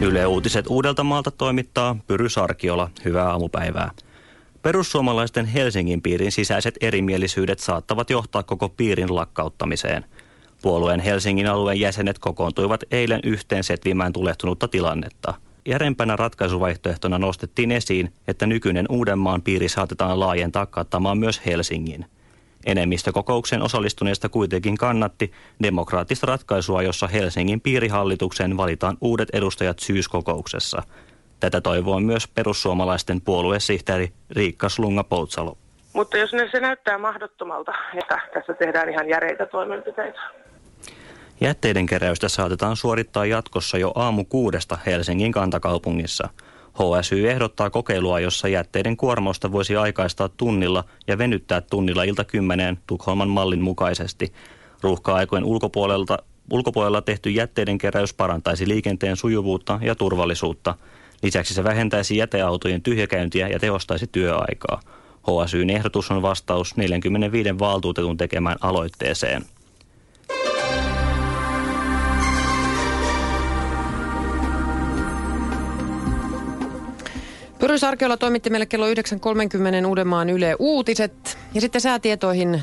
Yle Uutiset Uudeltamaalta toimittaa Pyry Sarkiola. Hyvää aamupäivää. Perussuomalaisten Helsingin piirin sisäiset erimielisyydet saattavat johtaa koko piirin lakkauttamiseen. Puolueen Helsingin alueen jäsenet kokoontuivat eilen yhteen setvimään tulehtunutta tilannetta. Järempänä ratkaisuvaihtoehtona nostettiin esiin, että nykyinen Uudenmaan piiri saatetaan laajentaa kattamaan myös Helsingin. Enemmistö kokouksen osallistuneista kuitenkin kannatti demokraattista ratkaisua, jossa Helsingin piirihallitukseen valitaan uudet edustajat syyskokouksessa. Tätä toivoo myös perussuomalaisten puoluesihteeri Riikka Slunga-Poutsalo. Mutta jos ne, se näyttää mahdottomalta, että tässä tehdään ihan järeitä toimenpiteitä. Jätteiden keräystä saatetaan suorittaa jatkossa jo aamu kuudesta Helsingin kantakaupungissa. HSY ehdottaa kokeilua, jossa jätteiden kuormausta voisi aikaistaa tunnilla ja venyttää tunnilla ilta kymmeneen Tukholman mallin mukaisesti. Ruuhka-aikojen ulkopuolelta, ulkopuolella tehty jätteiden keräys parantaisi liikenteen sujuvuutta ja turvallisuutta. Lisäksi se vähentäisi jäteautojen tyhjäkäyntiä ja tehostaisi työaikaa. HSYn ehdotus on vastaus 45 valtuutetun tekemään aloitteeseen. Pyry Sarkiola toimitti meille kello 9.30 Uudenmaan Yle Uutiset. Ja sitten säätietoihin